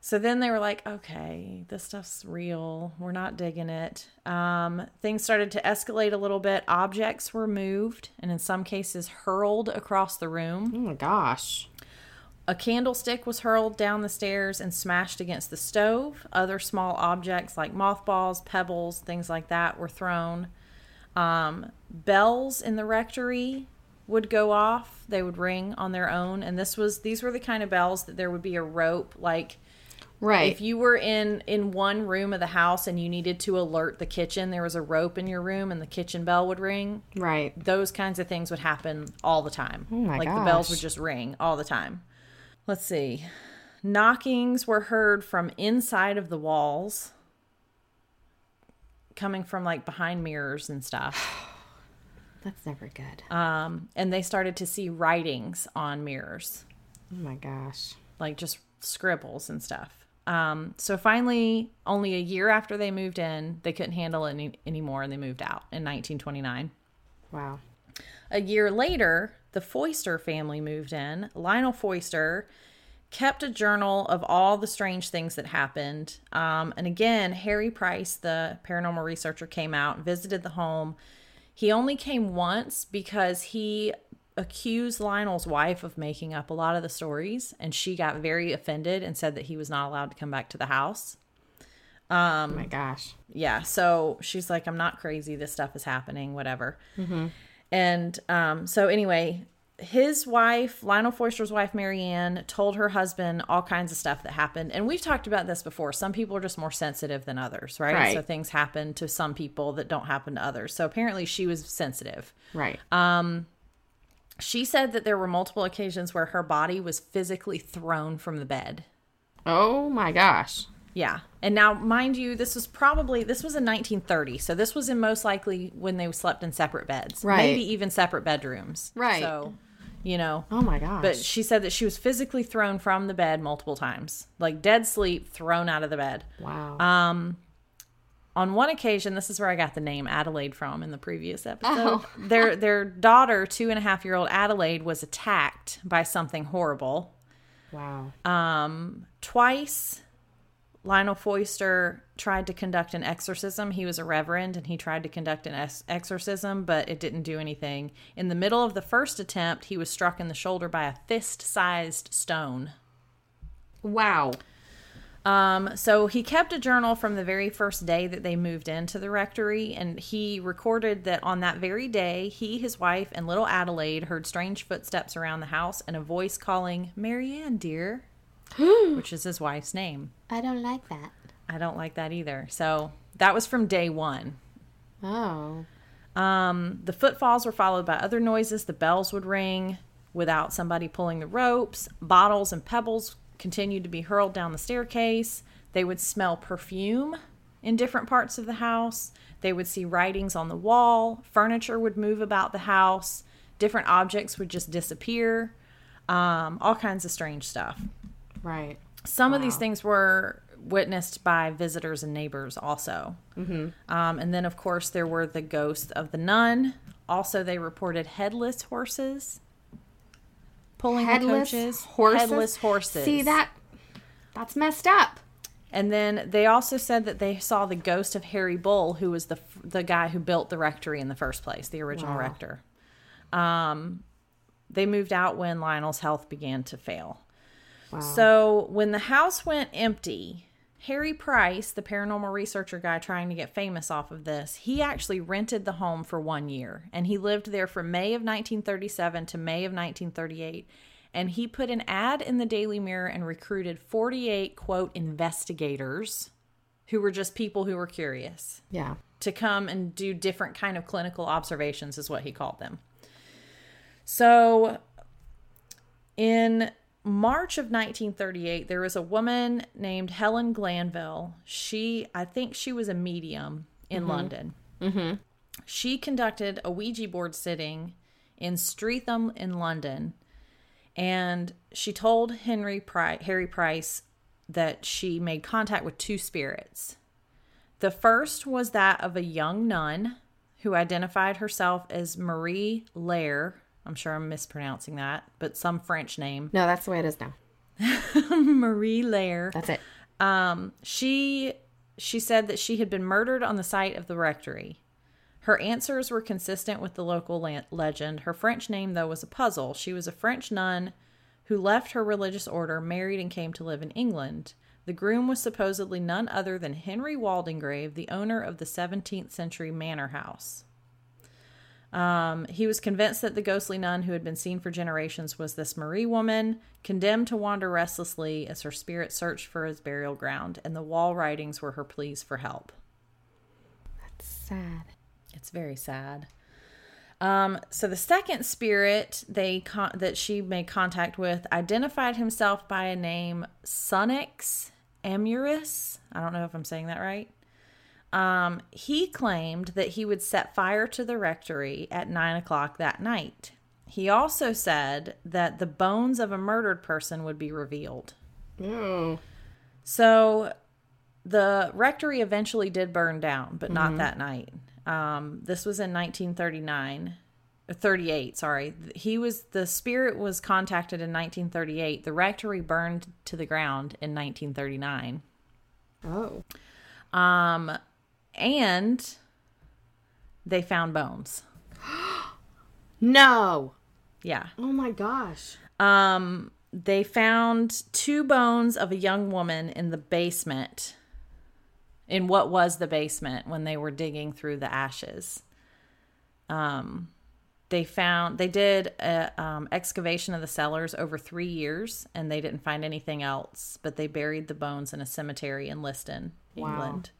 So then they were like, okay, this stuff's real. We're not digging it. Um, things started to escalate a little bit. Objects were moved and, in some cases, hurled across the room. Oh my gosh. A candlestick was hurled down the stairs and smashed against the stove. Other small objects like mothballs, pebbles, things like that were thrown. Um, bells in the rectory would go off. They would ring on their own, and this was these were the kind of bells that there would be a rope like Right. if you were in in one room of the house and you needed to alert the kitchen, there was a rope in your room and the kitchen bell would ring. right. Those kinds of things would happen all the time. Oh my like the bells would just ring all the time. Let's see. Knockings were heard from inside of the walls, coming from like behind mirrors and stuff. [sighs] That's never good. Um, and they started to see writings on mirrors. oh my gosh. like just scribbles and stuff. Um, so finally, only a year after they moved in, they couldn't handle it any, anymore and they moved out in 1929. Wow. A year later, the Foyster family moved in. Lionel Foyster kept a journal of all the strange things that happened. Um, and again, Harry Price, the paranormal researcher, came out, and visited the home. He only came once because he accused Lionel's wife of making up a lot of the stories, and she got very offended and said that he was not allowed to come back to the house. oh my gosh. Yeah, so she's like, I'm not crazy. This stuff is happening, whatever. And um, so, anyway, his wife, Lionel Foyster's wife, Marianne, told her husband all kinds of stuff that happened. And we've talked about this before. Some people are just more sensitive than others, right? Right. So, things happen to some people that don't happen to others. So, apparently, she was sensitive. Right. Um, She said that there were multiple occasions where her body was physically thrown from the bed. oh my gosh. Yeah. And now, mind you, this was probably this was in 1930, so this was in most likely when they slept in separate beds, Right. Maybe even separate bedrooms, Right. So, you know, Oh my gosh. but she said that she was physically thrown from the bed multiple times, like dead sleep, thrown out of the bed. wow. Um, On one occasion, this is where I got the name Adelaide from in the previous episode. Oh. [laughs] their their daughter, two and a half year old Adelaide, was attacked by something horrible. wow. Um, twice, Lionel Foyster tried to conduct an exorcism. He was a reverend and he tried to conduct an ex- exorcism, but it didn't do anything. In the middle of the first attempt, he was struck in the shoulder by a fist sized stone. wow. Um, so he kept a journal from the very first day that they moved into the rectory, and he recorded that on that very day, he, his wife, and little Adelaide heard strange footsteps around the house and a voice calling, Marianne, dear, [gasps] which is his wife's name. I don't like that. I don't like that either. So that was from day one. Oh. Um, the footfalls were followed by other noises. The bells would ring without somebody pulling the ropes. Bottles and pebbles continued to be hurled down the staircase. They would smell perfume in different parts of the house. They would see writings on the wall. Furniture would move about the house. Different objects would just disappear. Um, all kinds of strange stuff. Right. Some of these things were witnessed by visitors and neighbors also. Mm-hmm. Um, and then, of course, there were the ghosts of the nun. Also, they reported headless horses pulling Headless the coaches. horses. Headless horses. See that? That's messed up. And then they also said that they saw the ghost of Harry Bull, who was the the guy who built the rectory in the first place, the original Wow. rector. Um, they moved out when Lionel's health began to fail. Wow. So when the house went empty, Harry Price, the paranormal researcher guy trying to get famous off of this, he actually rented the home for one year and he lived there from May of 1937 to May of 1938. And he put an ad in the Daily Mirror and recruited 48, quote, investigators who were just people who were curious yeah. to come and do different kind of clinical observations is what he called them. So in March of 1938, there was a woman named Helen Glanville. She, I think she was a medium in London. Mm-hmm. She conducted a Ouija board sitting in Streatham in London, and she told Henry Price, Harry Price that she made contact with two spirits. The first was that of a young nun who identified herself as Marie Lairre. I'm sure I'm mispronouncing that, but some French name. No, that's the way it is now. [laughs] Marie Lairre. That's it. Um, she she said that she had been murdered on the site of the rectory. Her answers were consistent with the local la- legend. Her French name, though, was a puzzle. She was a French nun who left her religious order, married, and came to live in England. The groom was supposedly none other than Henry Waldengrave, the owner of the 17th century manor house. Um, he was convinced that the ghostly nun who had been seen for generations was this Marie woman, condemned to wander restlessly as her spirit searched for his burial ground, and the wall writings were her pleas for help. That's sad. It's very sad. Um, so the second spirit they con- that she made contact with identified himself by a name Sunex Amures. I don't know if I'm saying that right. Um, he claimed that he would set fire to the rectory at nine o'clock that night. He also said that the bones of a murdered person would be revealed. Oh. So the rectory eventually did burn down, but not that night. Um, this was in 1939. uh, 38, sorry. He was the spirit was contacted in 1938. The rectory burned to the ground in 1939. Oh. Um and they found bones. [gasps] No. Yeah. Oh my gosh. Um, they found two bones of a young woman in the basement, in what was the basement when they were digging through the ashes. Um, they found they did a um, excavation of the cellars over three years, and they didn't find anything else. But they buried the bones in a cemetery in Liston, Wow. England.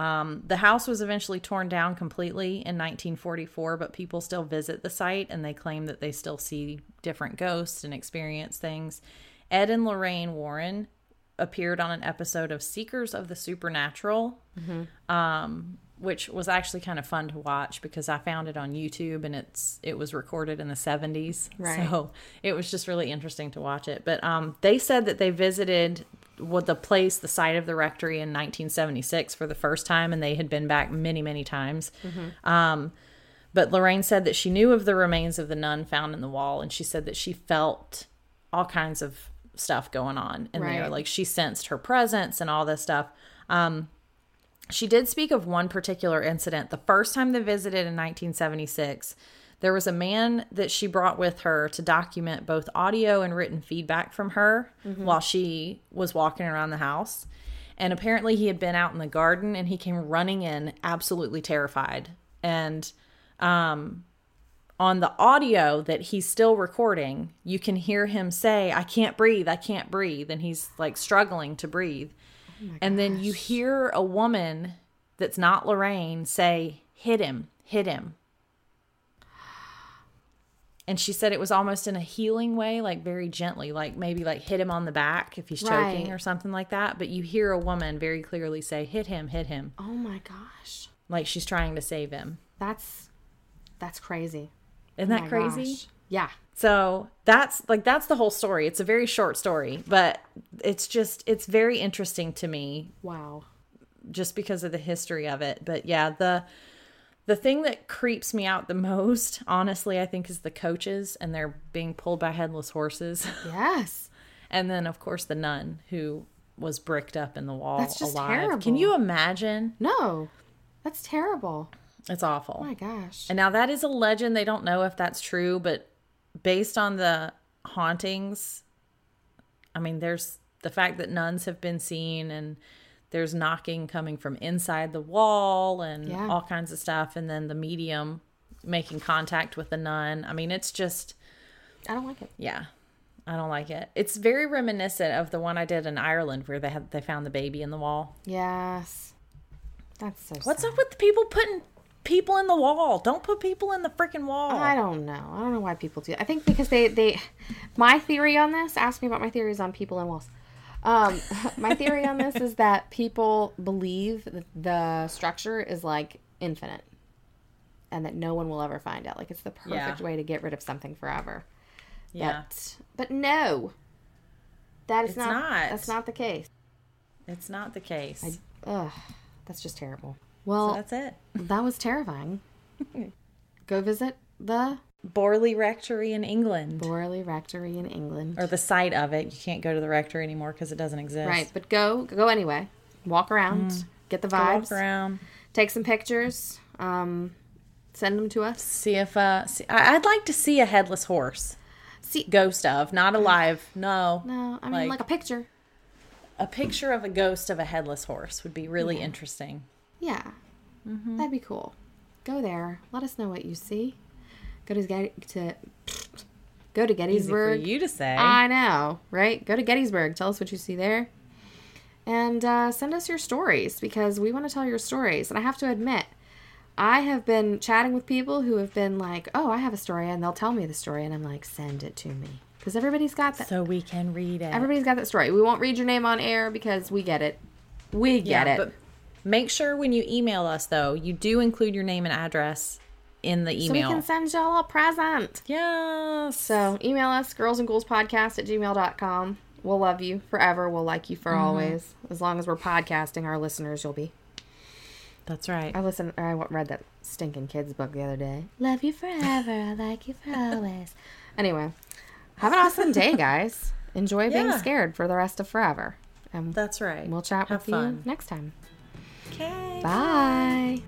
Um, the house was eventually torn down completely in 1944, but people still visit the site and they claim that they still see different ghosts and experience things. Ed and Lorraine Warren appeared on an episode of Seekers of the Supernatural, um, which was actually kind of fun to watch because I found it on YouTube and it's it was recorded in the 70s. Right. So it was just really interesting to watch it. But um, they said that they visited what the place, the site of the rectory in 1976 for the first time, and they had been back many, many times. Um, but Lorraine said that she knew of the remains of the nun found in the wall, and she said that she felt all kinds of stuff going on in there. Like she sensed her presence and all this stuff. Um, she did speak of one particular incident. The first time they visited in 1976, there was a man that she brought with her to document both audio and written feedback from her while she was walking around the house. And apparently, he had been out in the garden and he came running in, absolutely terrified. And um, on the audio that he's still recording, you can hear him say, I can't breathe, I can't breathe. And he's like struggling to breathe. Oh and then you hear a woman that's not Lorraine say, Hit him, hit him. And she said it was almost in a healing way, like very gently, like maybe like hit him on the back if he's choking Right. or something like that. But you hear a woman very clearly say, Hit him, hit him, Oh my gosh. like she's trying to save him. That's that's crazy. Isn't Oh that crazy? gosh. Yeah. So that's like that's the whole story. It's a very short story, but it's just it's very interesting to me Wow. just because of the history of it. But yeah, the the thing that creeps me out the most, honestly, I think is the coaches and they're being pulled by headless horses. [laughs] Yes. and then of course the nun who was bricked up in the wall That's just alive. terrible. Can you imagine? No. That's terrible. It's awful. Oh my gosh. And now that is a legend. They don't know if that's true, but based on the hauntings, I mean, there's the fact that nuns have been seen and there's knocking coming from inside the wall and Yeah. all kinds of stuff. And then the medium making contact with the nun. I mean, it's just, I don't like it. yeah. I don't like it. It's very reminiscent of the one I did in Ireland where they had they found the baby in the wall. Yes. That's so What's sad. up with the people putting people in the wall? Don't put people in the freaking wall. I don't know. I don't know why people do. I think because they they my theory on this, ask me about my theories on people and walls. Um [laughs] my theory on this is that people believe that the structure is like infinite and that no one will ever find out. Like it's the perfect Yeah. way to get rid of something forever. yeah. But but no. That is not, not. that's not the case. It's not the case. Ugh. That's just terrible. So Well, that's it. [laughs] that was terrifying. Go visit the Borley Rectory in England. Borley Rectory in England. or the site of it. You can't go to the rectory anymore because it doesn't exist. Right, but go go anyway. Walk around, get the Go walk vibes, around. take some pictures, um, send them to us. See if uh, see, I- I'd like to see a headless horse, See, ghost of, not alive. No, no, I mean Like- like, a picture. a picture of a ghost of a headless horse would be really interesting. Yeah, Mm-hmm. that'd be cool. Go there. Let us know what you see. Go to Get- to [sniffs] go to Gettysburg. you to say. I know, right? Go to Gettysburg. Tell us what you see there. And uh, send us your stories because we want to tell your stories. And I have to admit, I have been chatting with people who have been like, oh, I have a story. And they'll tell me the story. And I'm like, send it to me. Because everybody's got that. so we can read it. Everybody's got that story. We won't read your name on air because we get it. We get yeah, it. but make sure when you email us though, you do include your name and address in the email. so we can send y'all a present. yes. So email us, girls and ghouls podcast at gmail.com. We'll love you forever. We'll like you for Mm-hmm. always. As long as we're podcasting, our listeners, you'll be. That's right. I listened, I read that stinking kids book the other day. Love you forever. I like you for [laughs] always. Anyway, have an awesome day, guys. Enjoy being scared for the rest of forever. And That's right. we'll chat Have with you next time. Okay. Bye.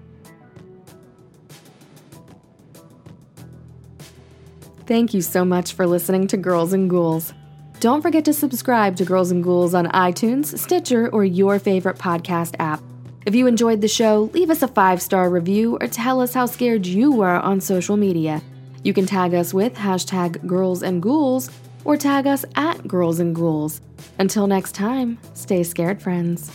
Thank you so much for listening to Girls and Ghouls. Don't forget to subscribe to Girls and Ghouls on iTunes, Stitcher, or your favorite podcast app. If you enjoyed the show, leave us a five star review or tell us how scared you were on social media. You can tag us with hashtag Girls and Ghouls or tag us at Girls and Ghouls. Until next time, stay scared, friends.